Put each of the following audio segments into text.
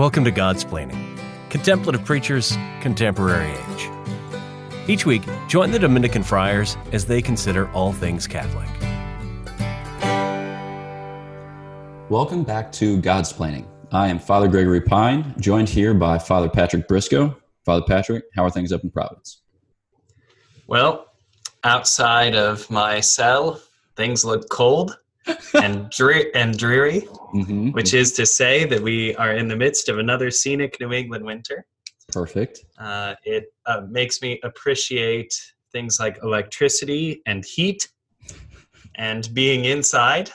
Welcome to Godsplaining, Contemplative Preachers, Contemporary Age. Each week, join the Dominican friars as they consider all things Catholic. Welcome back to Godsplaining. I am Father Gregory Pine, joined here by Father Patrick Briscoe. Father Patrick, how are things up in Providence? Well, outside of my cell, things look cold and, dreary, and dreary, Mm-hmm. which is to say that we are in the midst of another scenic New England winter. Perfect. Uh, it uh, makes me appreciate things like electricity and heat and being inside.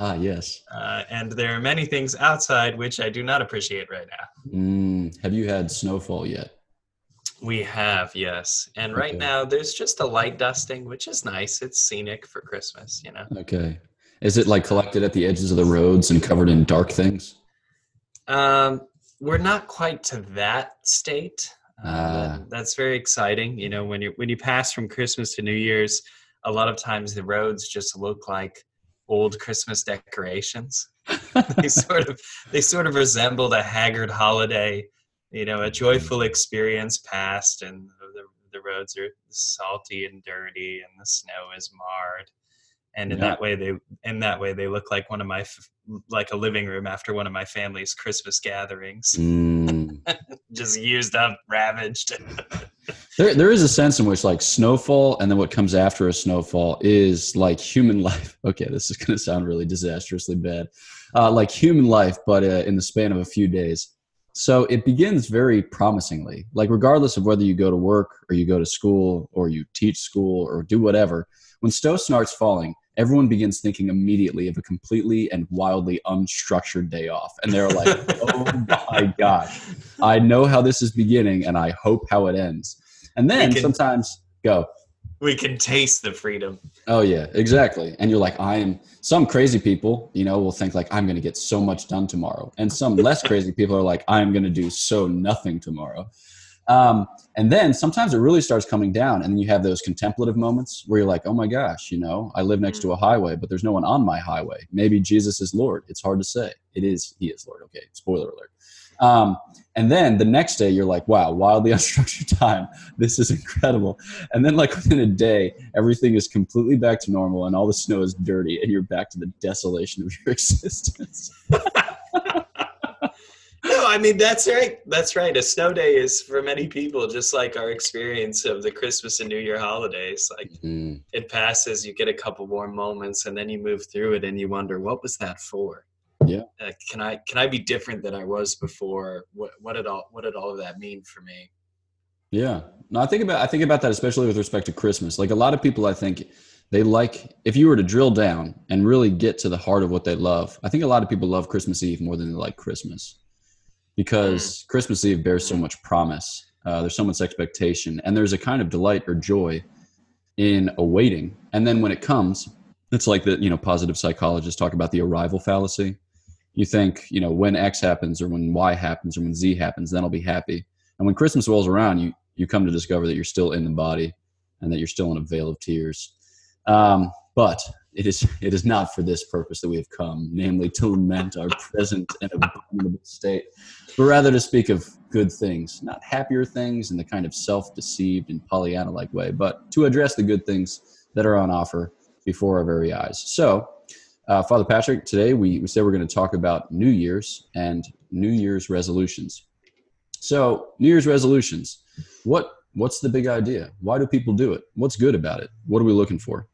Ah, yes. Uh, and there are many things outside which I do not appreciate right now. Mm, have you had snowfall yet? We have, yes. And right Okay. now there's just a light dusting, which is nice. It's scenic for Christmas, you know. Okay. Is it like collected at the edges of the roads and covered in dark things? Um, we're not quite to that state. Uh, that's very exciting. You know, when you when you pass from Christmas to New Year's, a lot of times the roads just look like old Christmas decorations. they sort of they sort of resembled a haggard holiday. You know, a joyful experience past, and the the roads are salty and dirty, and the snow is marred. And in Yeah. that way, they in that way they look like one of my like a living room after one of my family's Christmas gatherings, Mm. just used up, ravaged. There, there is a sense in which like snowfall and then what comes after a snowfall is like human life. Okay, this is going to sound really disastrously bad. Uh, like human life, but uh, in the span of a few days. So it begins very promisingly. Like regardless of whether you go to work or you go to school or you teach school or do whatever, when snow starts falling, everyone begins thinking immediately of a completely and wildly unstructured day off, and they're like, "Oh my gosh." I know how this is beginning and I hope how it ends. And then can- sometimes go, we can taste the freedom. oh yeah, exactly. And you're like, I am some crazy people, you know, will think like I'm gonna get so much done tomorrow. And some less crazy people are like, I'm gonna do so nothing tomorrow. Um, and then sometimes it really starts coming down, and then you have those contemplative moments where you're like, oh my gosh, you know, I live next to a highway, but there's no one on my highway. Maybe Jesus is Lord. It's hard to say. It is, he is Lord. Okay, spoiler alert. Um, and then the next day, you're like, wow, wildly unstructured time. This is incredible. And then, like, within a day, everything is completely back to normal and all the snow is dirty and you're back to the desolation of your existence. No, I mean that's right. That's right. A snow day is for many people just like our experience of the Christmas and New Year holidays. Like Mm, it passes, you get a couple warm moments, and then you move through it, and you wonder what was that for? Yeah. Uh, can I can I be different than I was before? What what did all what did all of that mean for me? yeah. No, I think about I think about that especially with respect to Christmas. Like a lot of people, I think they like if you were to drill down and really get to the heart of what they love. I think a lot of people love Christmas Eve more than they like Christmas because Christmas Eve bears so much promise. Uh, there's so much expectation, and there's a kind of delight or joy in awaiting. And then when it comes, it's like the you know positive psychologists talk about the arrival fallacy. You think you know when X happens or when Y happens or when Z happens, then I'll be happy. And when Christmas rolls around, you you come to discover that you're still in the body and that you're still in a vale of tears. Um, but it is it is not for this purpose that we have come, namely to lament our present and abominable state, but rather to speak of good things, not happier things in the kind of self-deceived and Pollyanna-like way, but to address the good things that are on offer before our very eyes. So, uh, Father Patrick, today we, we say we're going to talk about New Year's and New Year's resolutions. So, New Year's resolutions. What what's the big idea? Why do people do it? What's good about it? What are we looking for?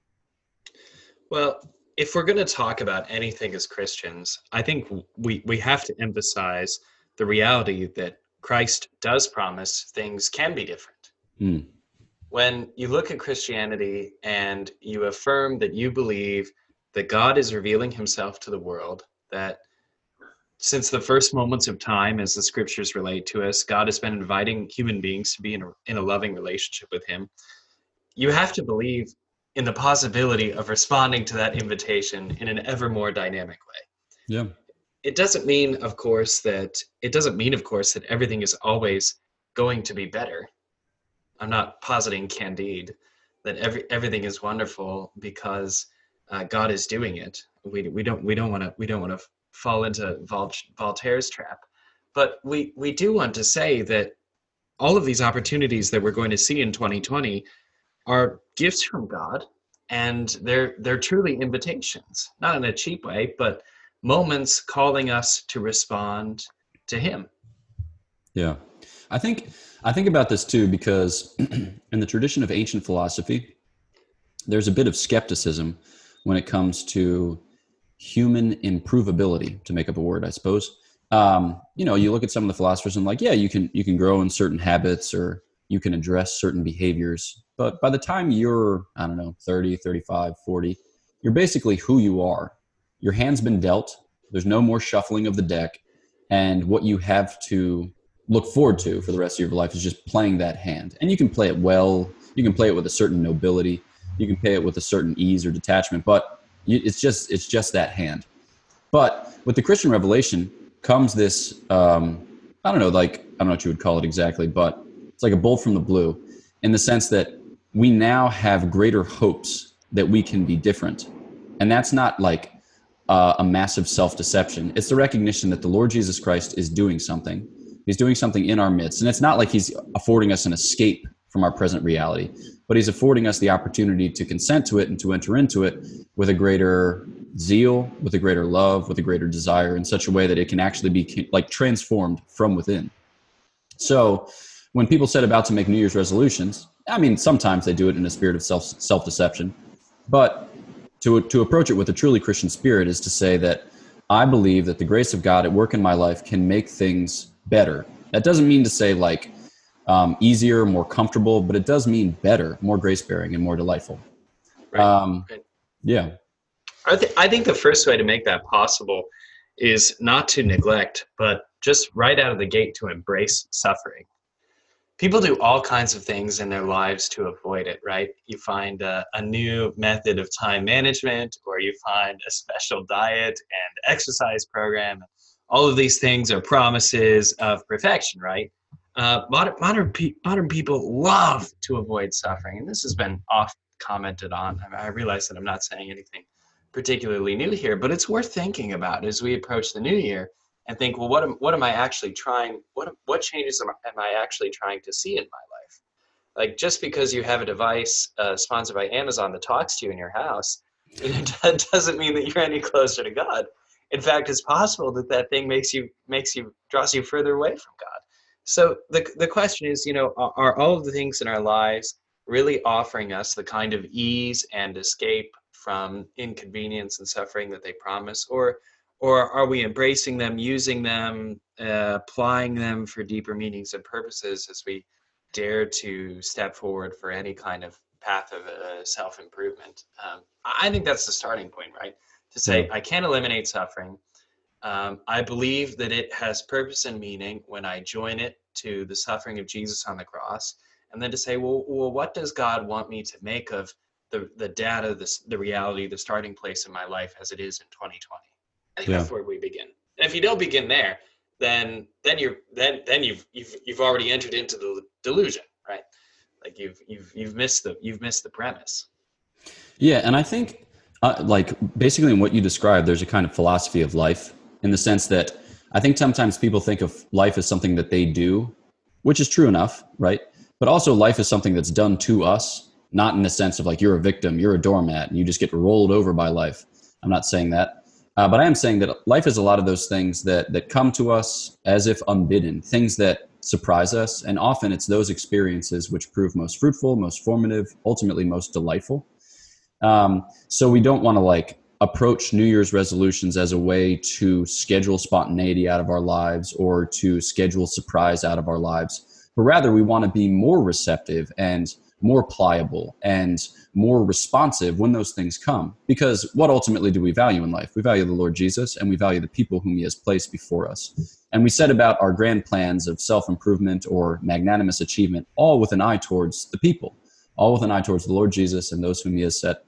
Well, if we're going to talk about anything as Christians, I think we, we have to emphasize the reality that Christ does promise things can be different. Hmm. When you look at Christianity and you affirm that you believe that God is revealing himself to the world, that since the first moments of time, as the scriptures relate to us, God has been inviting human beings to be in a, in a loving relationship with him, you have to believe in the possibility of responding to that invitation in an ever more dynamic way. Yeah. It doesn't mean, of course, that it doesn't mean, of course, that everything is always going to be better. I'm not positing candide that every everything is wonderful because uh, God is doing it. We we don't we don't want to we don't want to fall into Vol- Voltaire's trap, but we we do want to say that all of these opportunities that we're going to see in 2020 are gifts from God and they're they're truly invitations not in a cheap way but moments calling us to respond to him. Yeah. I think i think about this too because in the tradition of ancient philosophy there's a bit of skepticism when it comes to human improvability to make up a word i suppose. Um, you know you look at some of the philosophers and like yeah you can you can grow in certain habits or you can address certain behaviors but by the time you're i don't know 30 35 40 you're basically who you are. Your hand's been dealt. There's no more shuffling of the deck. And what you have to look forward to for the rest of your life is just playing that hand. And you can play it well. You can play it with a certain nobility. You can play it with a certain ease or detachment. But it's just it's just that hand. But with the christian revelation comes this um, i don't know like i don't know what you would call it exactly but it's like a bolt from the blue in the sense that we now have greater hopes that we can be different. And that's not like uh, a massive self-deception. It's the recognition that the lord jesus christ is doing something. He's doing something in our midst. And it's not like he's affording us an escape from our present reality but he's affording us the opportunity to consent to it and to enter into it with a greater zeal with a greater love with a greater desire in such a way that it can actually be like transformed from within. So when people set about to make new year's resolutions i mean sometimes they do it in a spirit of self self-deception but to, to approach it with a truly christian spirit is to say that i believe that the grace of god at work in my life can make things better that doesn't mean to say like um, easier more comfortable but it does mean better more grace bearing and more delightful right. Um, right. yeah I, th- I think the first way to make that possible is not to neglect, but just right out of the gate to embrace suffering. People do all kinds of things in their lives to avoid it, right? You find a, a new method of time management, or you find a special diet and exercise program. All of these things are promises of perfection, right? Uh, modern modern, pe- modern people love to avoid suffering, and this has been oft commented on. I, I realize that I'm not saying anything particularly new here, but it's worth thinking about as we approach the new year and think, well, what am, what am I actually trying? What, what changes am, am I actually trying to see in my life? Like just because you have a device uh, sponsored by Amazon that talks to you in your house, it doesn't mean that you're any closer to God. In fact, it's possible that that thing makes you makes you draws you further away from God. So the the question is, you know, are, are all of the things in our lives really offering us the kind of ease and escape from inconvenience and suffering that they promise or or are we embracing them using them uh, applying them for deeper meanings and purposes as we dare to step forward for any kind of path of uh, self-improvement? Um, i think that's the starting point right? To say i can't eliminate suffering. Um, i believe that it has purpose and meaning when i join it to the suffering of jesus on the cross. And then to say well, well what does god want me to make of the the data, the the reality, the starting place in my life as it is in 2020. I think yeah. that's where we begin. And if you don't begin there, then then you're then then you've you've you've already entered into the delusion, right? Like you've you've you've missed the you've missed the premise. Yeah, and I think uh, like basically in what you described, there's a kind of philosophy of life in the sense that I think sometimes people think of life as something that they do, which is true enough, right? But also life is something that's done to us not in the sense of like you're a victim, you're a doormat, and you just get rolled over by life. I'm not saying that. Uh, but I am saying that life is a lot of those things that that come to us as if unbidden, things that surprise us, and often it's those experiences which prove most fruitful, most formative, ultimately most delightful. Um, so we don't want to like approach New Year's resolutions as a way to schedule spontaneity out of our lives or to schedule surprise out of our lives, but rather we want to be more receptive and more pliable and more responsive when those things come. Because what ultimately do we value in life? We value the Lord Jesus and we value the people whom He has placed before us. And we set about our grand plans of self improvement or magnanimous achievement, all with an eye towards the people, all with an eye towards the Lord Jesus and those whom He has set,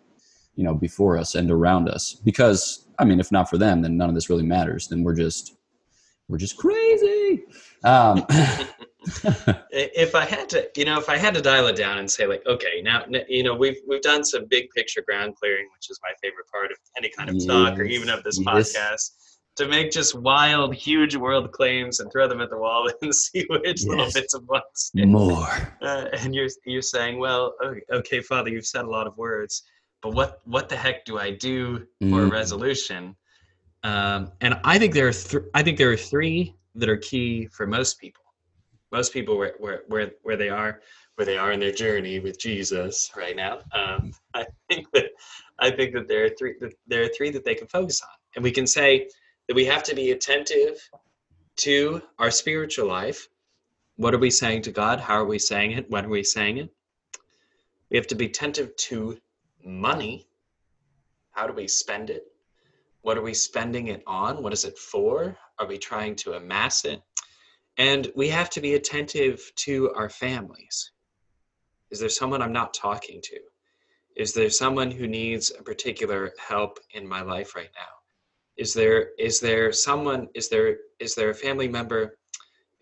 you know, before us and around us. Because I mean, if not for them, then none of this really matters. Then we're just we're just crazy. Um, if I had to, you know, if I had to dial it down and say like, okay, now, you know, we've we've done some big picture ground clearing, which is my favorite part of any kind of yes, talk or even of this yes. podcast. to make just wild, huge world claims and throw them at the wall and see which little bits of one stick. More. Uh, and you're you're saying, well, okay, okay, Father, you've said a lot of words, but what what the heck do I do for a Mm. resolution? Um, and I think there are th- I think there are three that are key for most people. Most people where where where, where they are where they are in their journey with Jesus right now. Um, I think that I think that there are three that there are three that they can focus on, and we can say that we have to be attentive to our spiritual life. What are we saying to God? How are we saying it? When are we saying it? We have to be attentive to money. How do we spend it? What are we spending it on? What is it for? Are we trying to amass it? And we have to be attentive to our families. Is there someone I'm not talking to? Is there someone who needs a particular help in my life right now? Is there is there someone is there is there a family member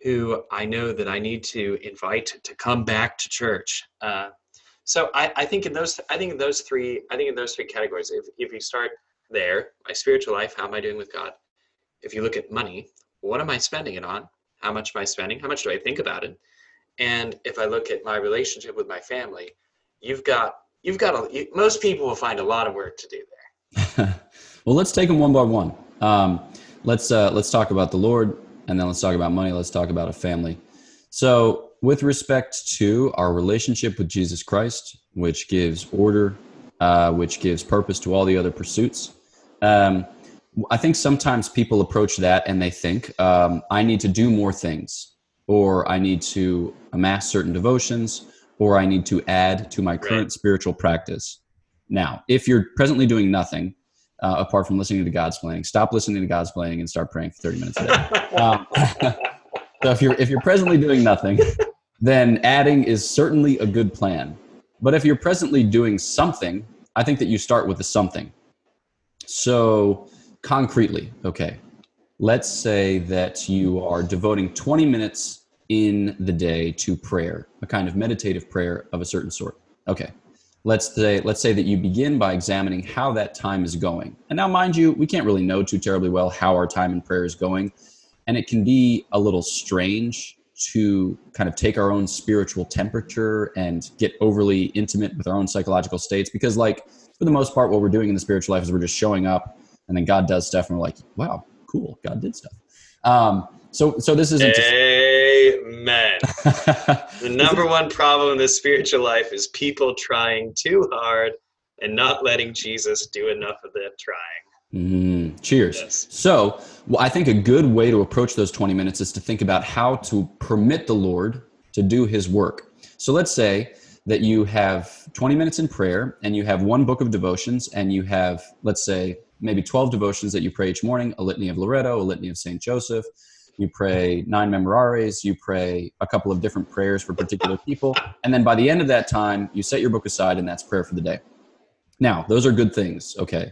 who I know that I need to invite to come back to church? Uh, so I, I think in those I think in those three I think in those three categories if if you start there my spiritual life how am I doing with God? If you look at money, what am I spending it on? How much am I spending? How much do I think about it? And if I look at my relationship with my family, you've got you've got a, you, most people will find a lot of work to do there. well, let's take them one by one. Um, let's uh, let's talk about the Lord, and then let's talk about money. Let's talk about a family. So, with respect to our relationship with Jesus Christ, which gives order, uh, which gives purpose to all the other pursuits, um, I think sometimes people approach that and they think, um, I need to do more things, or I need to amass certain devotions, or I need to add to my current Right. spiritual practice. Now, if you're presently doing nothing uh, apart from listening to Godsplaining, stop listening to Godsplaining and start praying for 30 minutes a day. Um, so if you're if you're presently doing nothing, then adding is certainly a good plan. But if you're presently doing something, I think that you start with the something. So concretely, okay, let's say that you are devoting 20 minutes in the day to prayer, a kind of meditative prayer of a certain sort. Okay. Let's say let's say that you begin by examining how that time is going. And now mind you, we can't really know too terribly well how our time in prayer is going, and it can be a little strange to kind of take our own spiritual temperature and get overly intimate with our own psychological states because like for the most part what we're doing in the spiritual life is we're just showing up and then god does stuff and we're like wow cool god did stuff um, so so this isn't Amen. The number one problem in the spiritual life is people trying too hard and not letting Jesus do enough of that trying. Mm, cheers. Yes. So, well, I think a good way to approach those 20 minutes is to think about how to permit the Lord to do his work. So, let's say that you have 20 minutes in prayer and you have one book of devotions and you have, let's say, maybe 12 devotions that you pray each morning a litany of Loreto, a litany of St. Joseph. You pray nine memorares, you pray a couple of different prayers for particular people. And then by the end of that time, you set your book aside and that's prayer for the day. Now, those are good things, okay?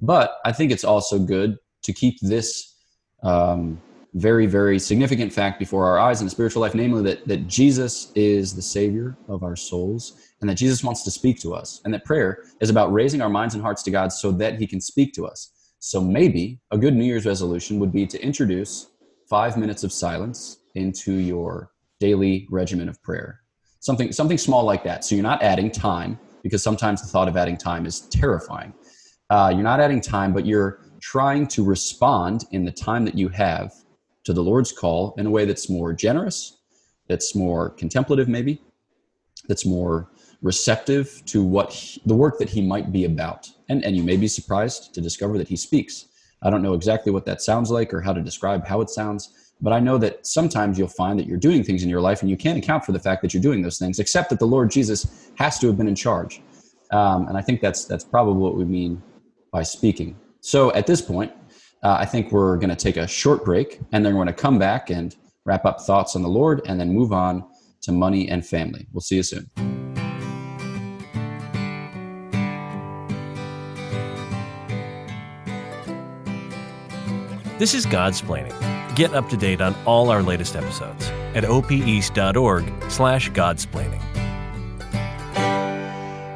But I think it's also good to keep this um, very, very significant fact before our eyes in the spiritual life, namely that, that Jesus is the Savior of our souls and that Jesus wants to speak to us, and that prayer is about raising our minds and hearts to God so that He can speak to us. So maybe a good New Year's resolution would be to introduce five minutes of silence into your daily regimen of prayer. Something, something small like that. So you're not adding time, because sometimes the thought of adding time is terrifying. Uh, you're not adding time, but you're trying to respond in the time that you have to the Lord's call in a way that's more generous, that's more contemplative, maybe, that's more receptive to what he, the work that He might be about. And, and you may be surprised to discover that He speaks. I don't know exactly what that sounds like or how to describe how it sounds, but I know that sometimes you'll find that you're doing things in your life and you can't account for the fact that you're doing those things, except that the Lord Jesus has to have been in charge. Um, and I think that's that's probably what we mean by speaking. So at this point, uh, I think we're going to take a short break and then we're going to come back and wrap up thoughts on the Lord and then move on to money and family. We'll see you soon. This is Godsplaining. Get up to date on all our latest episodes at opeast.org slash godsplaining.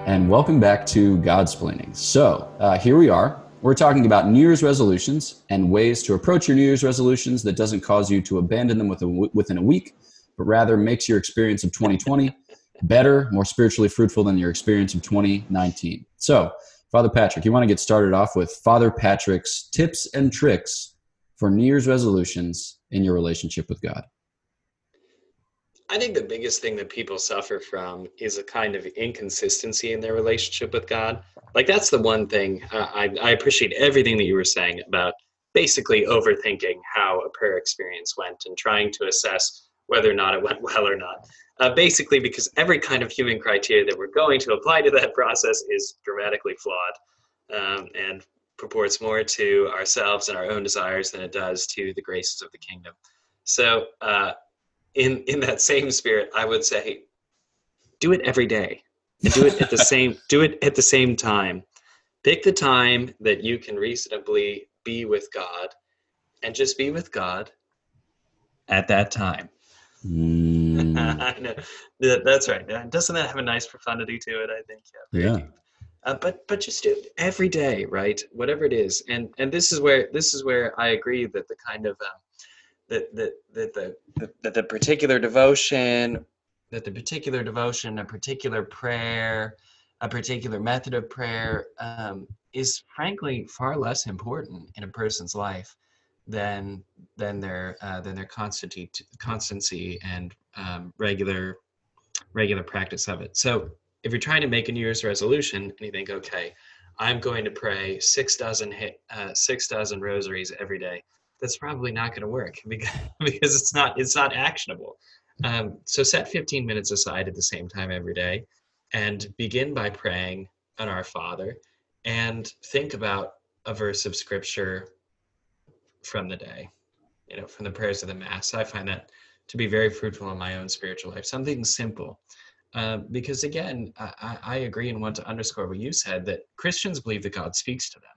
And welcome back to Godsplaining. So uh, here we are. we're talking about New Year's resolutions and ways to approach your New Year's resolutions that doesn't cause you to abandon them within a week, but rather makes your experience of 2020 better, more spiritually fruitful than your experience of 2019. So, Father Patrick, you want to get started off with Father Patrick's tips and tricks for New Year's resolutions in your relationship with God. I think the biggest thing that people suffer from is a kind of inconsistency in their relationship with God. Like that's the one thing uh, I, I appreciate everything that you were saying about basically overthinking how a prayer experience went and trying to assess whether or not it went well or not. Uh, basically, because every kind of human criteria that we're going to apply to that process is dramatically flawed um, and purports more to ourselves and our own desires than it does to the graces of the kingdom. So, uh, in in that same spirit, I would say, do it every day, and do it at the same do it at the same time. Pick the time that you can reasonably be with God, and just be with God at that time. Mm. I know. That's right. Doesn't that have a nice profundity to it? I think. Yeah. yeah. Uh, but but just do it every day, right? Whatever it is, and and this is where this is where I agree that the kind of um, that that that the that the particular devotion, that the particular devotion, a particular prayer, a particular method of prayer um, is frankly far less important in a person's life than than their uh, than their constancy constancy and um, regular regular practice of it. So if you're trying to make a New Year's resolution and you think, okay, I'm going to pray six dozen uh, six dozen rosaries every day, that's probably not going to work because because it's not it's not actionable. Um, so set 15 minutes aside at the same time every day, and begin by praying an Our Father, and think about a verse of Scripture from the day, you know, from the prayers of the Mass. I find that to be very fruitful in my own spiritual life. Something simple. Uh, because again, I, I agree and want to underscore what you said that Christians believe that God speaks to them.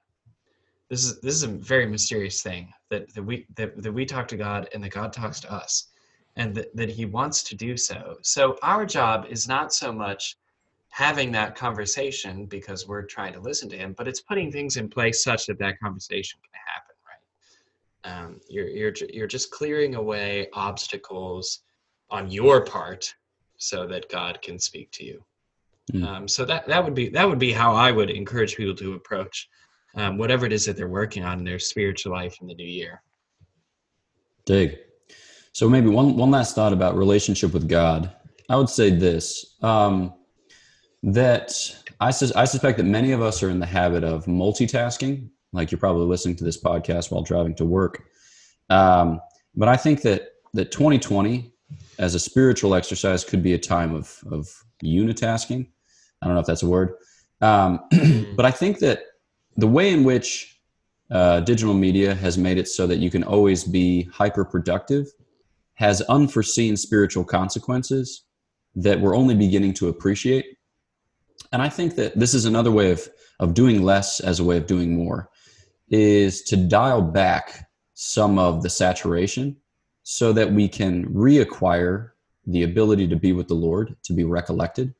This is this is a very mysterious thing that, that we that, that we talk to God and that God talks to us, and that, that He wants to do so. So our job is not so much having that conversation because we're trying to listen to Him, but it's putting things in place such that that conversation can happen Right? um, you're you're you're just clearing away obstacles on your part so that God can speak to you. Mm. Um, so that that would be that would be how I would encourage people to approach um, whatever it is that they're working on in their spiritual life in the new year. Dig. So maybe one one last thought about relationship with God. I would say this um, that I, sus- I suspect that many of us are in the habit of multitasking like you're probably listening to this podcast while driving to work. Um, but I think that that 2020 as a spiritual exercise could be a time of of unitasking. I don't know if that's a word, um, but I think that the way in which uh, digital media has made it so that you can always be hyper productive has unforeseen spiritual consequences that we're only beginning to appreciate. And I think that this is another way of of doing less as a way of doing more is to dial back some of the saturation so that we can reacquire the ability to be with the Lord, to be recollected.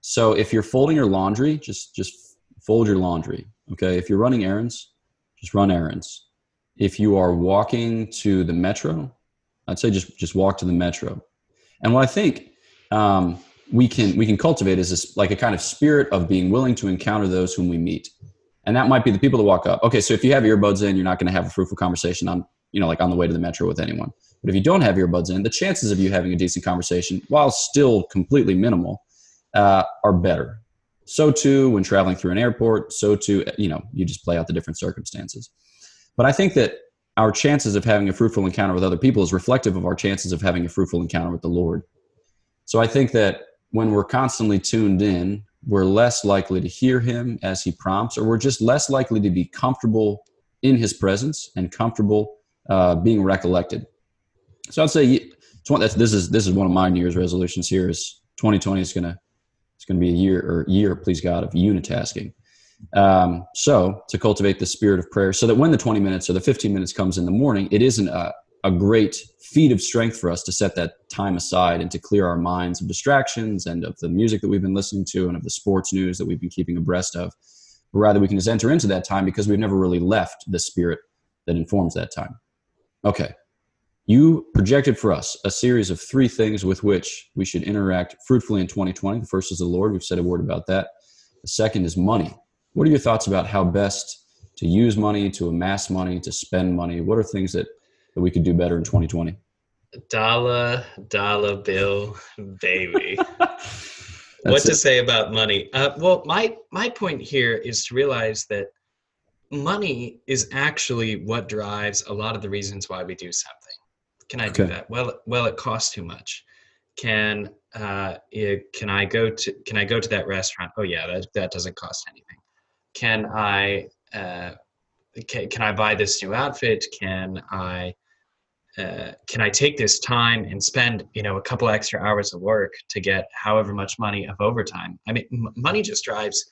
So if you're folding your laundry, just just fold your laundry. Okay. If you're running errands, just run errands. If you are walking to the metro, I'd say just just walk to the metro. And what I think um, we can we can cultivate is this like a kind of spirit of being willing to encounter those whom we meet and that might be the people that walk up okay so if you have earbuds in you're not going to have a fruitful conversation on you know like on the way to the metro with anyone. But if you don't have earbuds in the chances of you having a decent conversation while still completely minimal uh, are better. So too when traveling through an airport so too you know you just play out the different circumstances. But i think that our chances of having a fruitful encounter with other people is reflective of our chances of having a fruitful encounter with the lord. So i think that when we're constantly tuned in we're less likely to hear him as he prompts, or we're just less likely to be comfortable in his presence and comfortable uh, being recollected. So I'd say this is this is one of my New Year's resolutions. Here is 2020 is gonna it's gonna be a year or year, please God, of unitasking. Um, so to cultivate the spirit of prayer, so that when the 20 minutes or the 15 minutes comes in the morning, it isn't a, a great feat of strength for us to set that time aside and to clear our minds of distractions and of the music that we've been listening to and of the sports news that we've been keeping abreast of. but rather we can just enter into that time because we've never really left the spirit that informs that time. Okay. You projected for us a series of three things with which we should interact fruitfully in 2020. The first is the Lord. We've said a word about that. The second is money. What are your thoughts about how best to use money, to amass money, to spend money? What are things that, that we could do better in 2020? Dollar, dollar bill, baby. what to it. say about money? Uh, well, my my point here is to realize that money is actually what drives a lot of the reasons why we do something. Can I okay. do that? Well, well, it costs too much. Can uh, it, can I go to can I go to that restaurant? Oh yeah, that that doesn't cost anything. Can I uh, can, can I buy this new outfit? Can I uh, can I take this time and spend you know a couple extra hours of work to get however much money of overtime? I mean, m- money just drives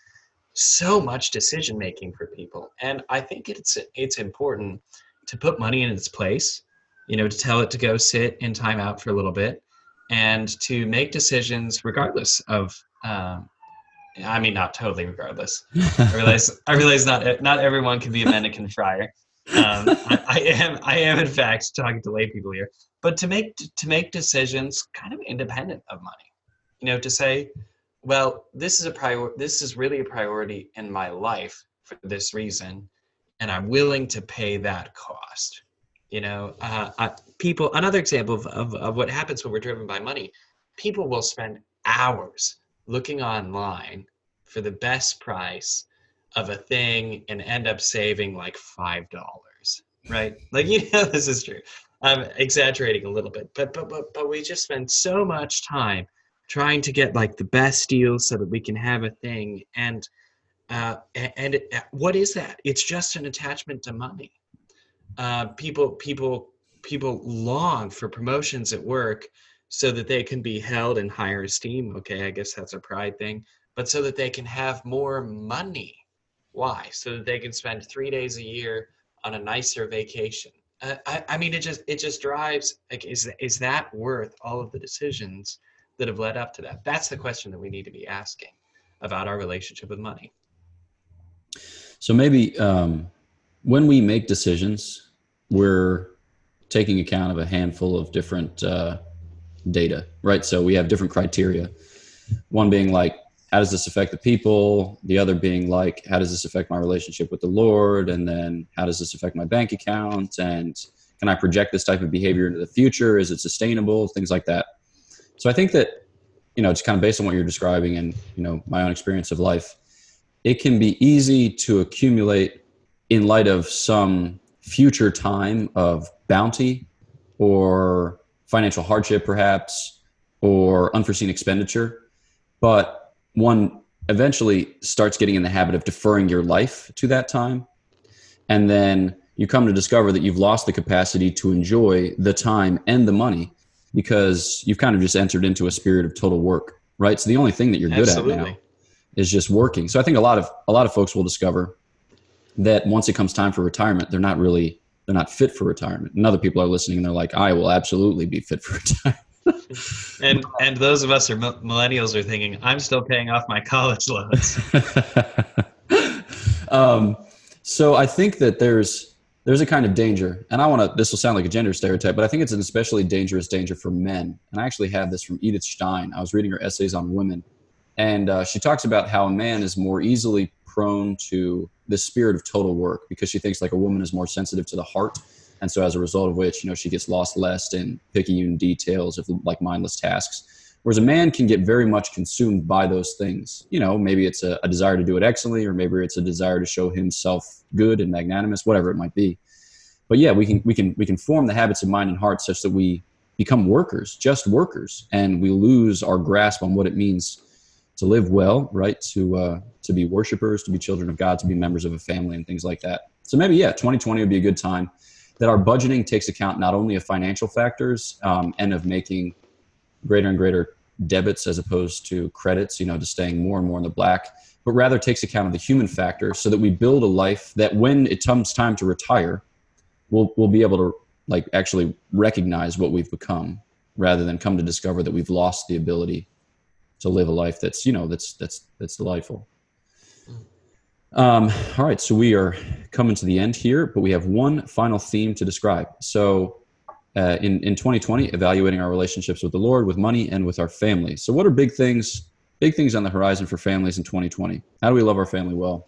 so much decision making for people, and I think it's it's important to put money in its place. You know, to tell it to go sit in timeout for a little bit, and to make decisions regardless of. Um, I mean, not totally regardless. I realize I realize not not everyone can be a Mendicant friar um, I, I, am I am in fact talking to lay people here, but to make to make decisions kind of independent of money, you know, to say, well, this is a prior this is really a priority in my life for this reason, and I'm willing to pay that cost. You know, uh, people. Another example of, of of what happens when we're driven by money, people will spend hours looking online for the best price of a thing and end up saving like five dollars right like you know this is true i'm exaggerating a little bit but but but but we just spend so much time trying to get like the best deal so that we can have a thing and uh, and it, what is that it's just an attachment to money uh, people people people long for promotions at work so that they can be held in higher esteem okay i guess that's a pride thing but so that they can have more money why? So that they can spend three days a year on a nicer vacation. Uh, I, I mean, it just it just drives. Like, is is that worth all of the decisions that have led up to that? That's the question that we need to be asking about our relationship with money. So maybe um, when we make decisions, we're taking account of a handful of different uh, data, right? So we have different criteria. One being like how does this affect the people? The other being like, how does this affect my relationship with the Lord? And then how does this affect my bank account? And can I project this type of behavior into the future? Is it sustainable? Things like that. So I think that, you know, it's kind of based on what you're describing and, you know, my own experience of life, it can be easy to accumulate in light of some future time of bounty or financial hardship, perhaps, or unforeseen expenditure. But one eventually starts getting in the habit of deferring your life to that time. And then you come to discover that you've lost the capacity to enjoy the time and the money because you've kind of just entered into a spirit of total work, right? So the only thing that you're good Absolutely. at now is just working. So I think a lot of a lot of folks will discover that once it comes time for retirement, they're not really they're not fit for retirement. And other people are listening and they're like, I will absolutely be fit for retirement and and those of us are millennials are thinking i'm still paying off my college loans um, so i think that there's there's a kind of danger and i want to this will sound like a gender stereotype but i think it's an especially dangerous danger for men. And i actually have this from edith stein. I was reading her essays on women. And uh, she talks about how a man is more easily prone to the spirit of total work because she thinks like a woman is more sensitive to the heart. And so as a result of which you know she gets lost less in picayune details of like mindless tasks whereas a man can get very much consumed by those things. You know maybe it's a, a desire to do it excellently or maybe it's a desire to show himself good and magnanimous whatever it might be. But yeah we can we can we can form the habits of mind and heart such that we become workers just workers and we lose our grasp on what it means to live well right? To uh, to be worshipers to be children of god to be members of a family and things like that. So maybe yeah 2020 would be a good time that our budgeting takes account not only of financial factors um, and of making greater and greater debits as opposed to credits, you know, to staying more and more in the black, but rather takes account of the human factor so that we build a life that when it comes time to retire, we'll, we'll be able to like actually recognize what we've become rather than come to discover that we've lost the ability to live a life that's, you know, that's, that's, that's delightful. Um, all right, so we are coming to the end here, but we have one final theme to describe. So, uh, in in 2020, evaluating our relationships with the Lord, with money, and with our family. So, what are big things, big things on the horizon for families in 2020? How do we love our family well?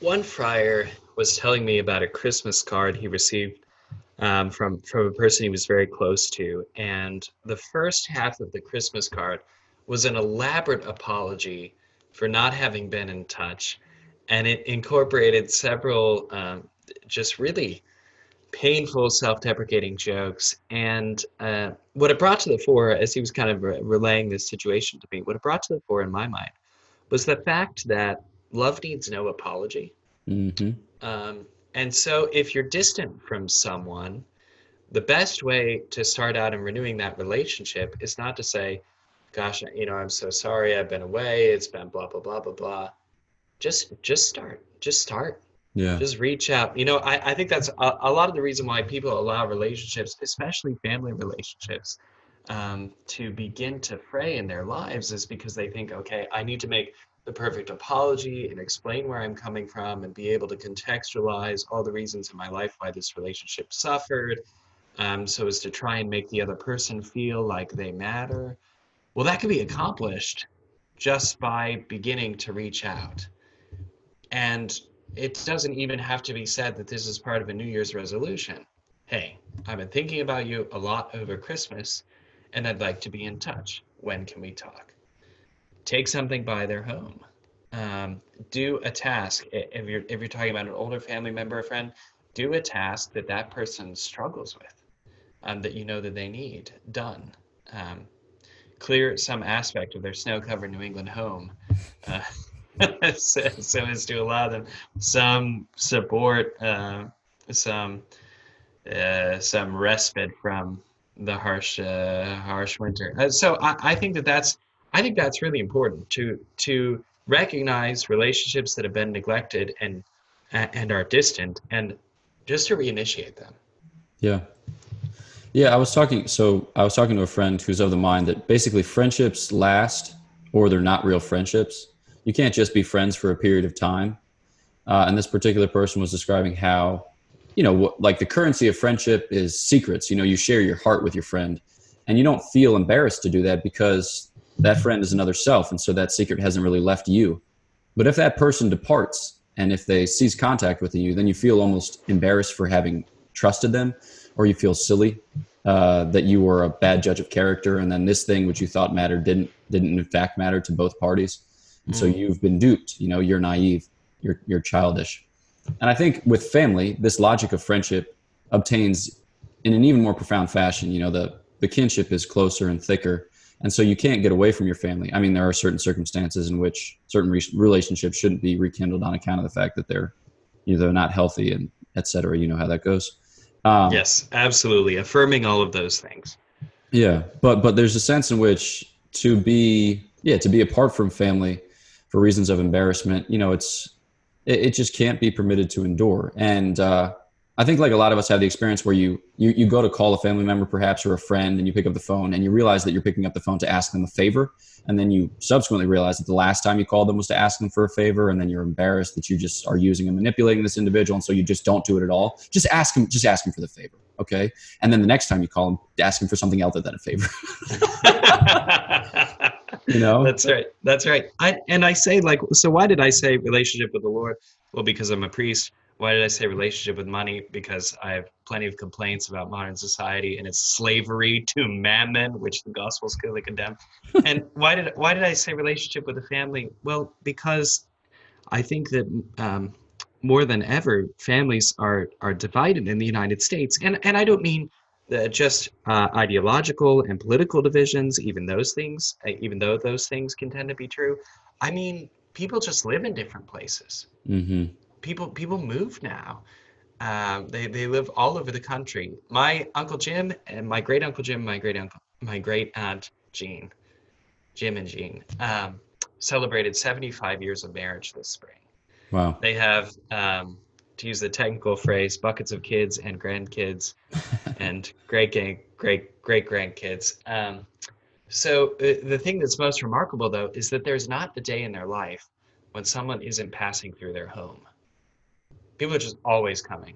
One friar was telling me about a Christmas card he received um, from from a person he was very close to, and the first half of the Christmas card was an elaborate apology for not having been in touch and it incorporated several um, just really painful self-deprecating jokes. And uh, what it brought to the fore as he was kind of re- relaying this situation to me what it brought to the fore in my mind was the fact that love needs no apology. Mm-hmm. um, and so if you're distant from someone the best way to start out in renewing that relationship is not to say gosh you know i'm so sorry i've been away it's been blah blah blah blah blah. Just just start just start Yeah. just reach out. You know i, I think that's a, a lot of the reason why people allow relationships especially family relationships um, to begin to fray in their lives is because they think okay i need to make the perfect apology and explain where i'm coming from and be able to contextualize all the reasons in my life why this relationship suffered um, so as to try and make the other person feel like they matter. Well that can be accomplished just by beginning to reach out. And it doesn't even have to be said that this is part of a New Year's resolution. Hey, I've been thinking about you a lot over Christmas, and I'd like to be in touch. When can we talk? Take something by their home. Um, do a task. If you're if you're talking about an older family member or friend, do a task that that person struggles with, um, that you know that they need done. Um, clear some aspect of their snow-covered New England home. Uh, so, so as to allow them some support, uh, some uh, some respite from the harsh uh, harsh winter. Uh, so I, I think that that's I think that's really important to to recognize relationships that have been neglected and and are distant, and just to reinitiate them. Yeah. Yeah, I was talking. So I was talking to a friend who's of the mind that basically friendships last, or they're not real friendships. You can't just be friends for a period of time. Uh, and this particular person was describing how, you know, what, like the currency of friendship is secrets. You know, you share your heart with your friend, and you don't feel embarrassed to do that because that friend is another self, and so that secret hasn't really left you. But if that person departs and if they cease contact with you, then you feel almost embarrassed for having trusted them or you feel silly uh, that you were a bad judge of character, and then this thing which you thought mattered didn't didn't in fact matter to both parties, and so you've been duped. You know, you're naive, you're you're childish, and I think with family, this logic of friendship obtains in an even more profound fashion. You know, the the kinship is closer and thicker, and so you can't get away from your family. I mean, there are certain circumstances in which certain re- relationships shouldn't be rekindled on account of the fact that they're you know they're not healthy and et cetera. You know how that goes. Um, Yes, absolutely. Affirming all of those things. Yeah, but but there's a sense in which to be yeah to be apart from family for reasons of embarrassment, you know, it's it, it just can't be permitted to endure. And uh, I think like a lot of us have the experience where you, you you go to call a family member perhaps or a friend, and you pick up the phone and you realize that you're picking up the phone to ask them a favor, and then you subsequently realize that the last time you called them was to ask them for a favor, and then you're embarrassed that you just are using and manipulating this individual, and so you just don't do it at all. Just ask them, just ask them for the favor, okay? And then the next time you call them, ask them for something other than a favor. you know? That's right. That's right. I and I say like so why did I say relationship with the Lord? Well, because I'm a priest. Why did I say relationship with money? Because I have plenty of complaints about modern society and its slavery to mammon, which the gospels clearly condemn. and why did why did I say relationship with the family? Well, because I think that um, more than ever, families are are divided in the United States, and and I don't mean uh, just uh, ideological and political divisions, even those things, uh, even though those things can tend to be true. I mean, people just live in different places. hmm People people move now. Um, they they live all over the country. My uncle Jim and my great uncle Jim, my great uncle, my great aunt Jean, Jim and Jean, um, celebrated 75 years of marriage this spring. Wow. They have, um, to use the technical phrase, buckets of kids and grandkids and great great great grandkids. Um, so uh, the thing that's most remarkable, though, is that there's not a day in their life when someone isn't passing through their home. People are just always coming.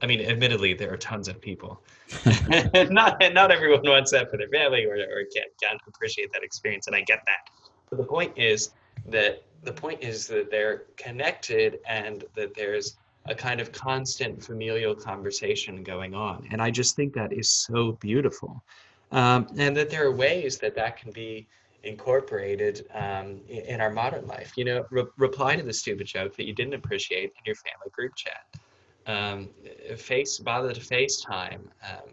I mean, admittedly, there are tons of people. not not everyone wants that for their family or, or can't, can't appreciate that experience, and I get that. But the point is that the point is that they're connected and that there's a kind of constant familial conversation going on, and I just think that is so beautiful, um, and that there are ways that that can be incorporated um, in our modern life. You know, re- reply to the stupid joke that you didn't appreciate in your family group chat um, face bother to FaceTime, um,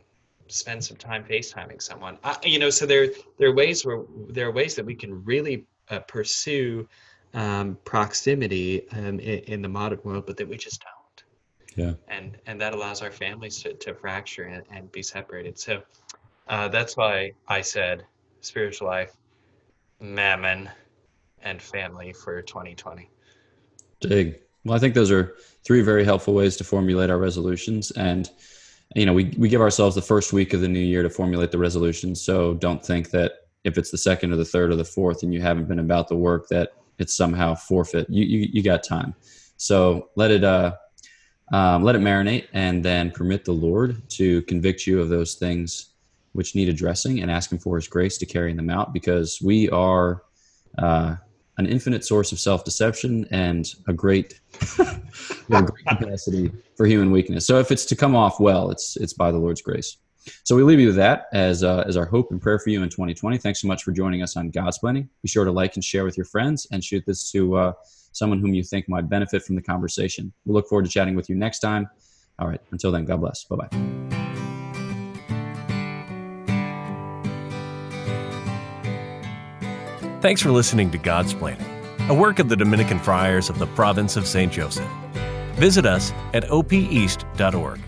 spend some time FaceTiming someone. I, you know, so there there are ways where there are ways that we can really uh, pursue um, proximity um, in, in, the modern world, but that we just don't. Yeah. And and that allows our families to, to fracture and, and be separated. So uh, that's why I said spiritual life, mammon, and family for 2020. Dig. Well, I think those are three very helpful ways to formulate our resolutions. And, you know, we, we give ourselves the first week of the new year to formulate the resolutions. So don't think that if it's the second or the third or the fourth and you haven't been about the work that it's somehow forfeit. You, you, you got time. So let it, uh, um, let it marinate and then permit the Lord to convict you of those things which need addressing and ask Him for His grace to carry them out because we are uh, an infinite source of self-deception and a great, a great capacity for human weakness. So if it's to come off well, it's it's by the Lord's grace. So we leave you with that as uh, as our hope and prayer for you in 2020. Thanks so much for joining us on Godsplaining. Be sure to like and share with your friends and shoot this to uh, someone whom you think might benefit from the conversation. We look forward to chatting with you next time. All right. Until then, God bless. Bye bye. Thanks for listening to Godsplaining, a work of the Dominican Friars of the Province of St. Joseph. Visit us at opeast.org.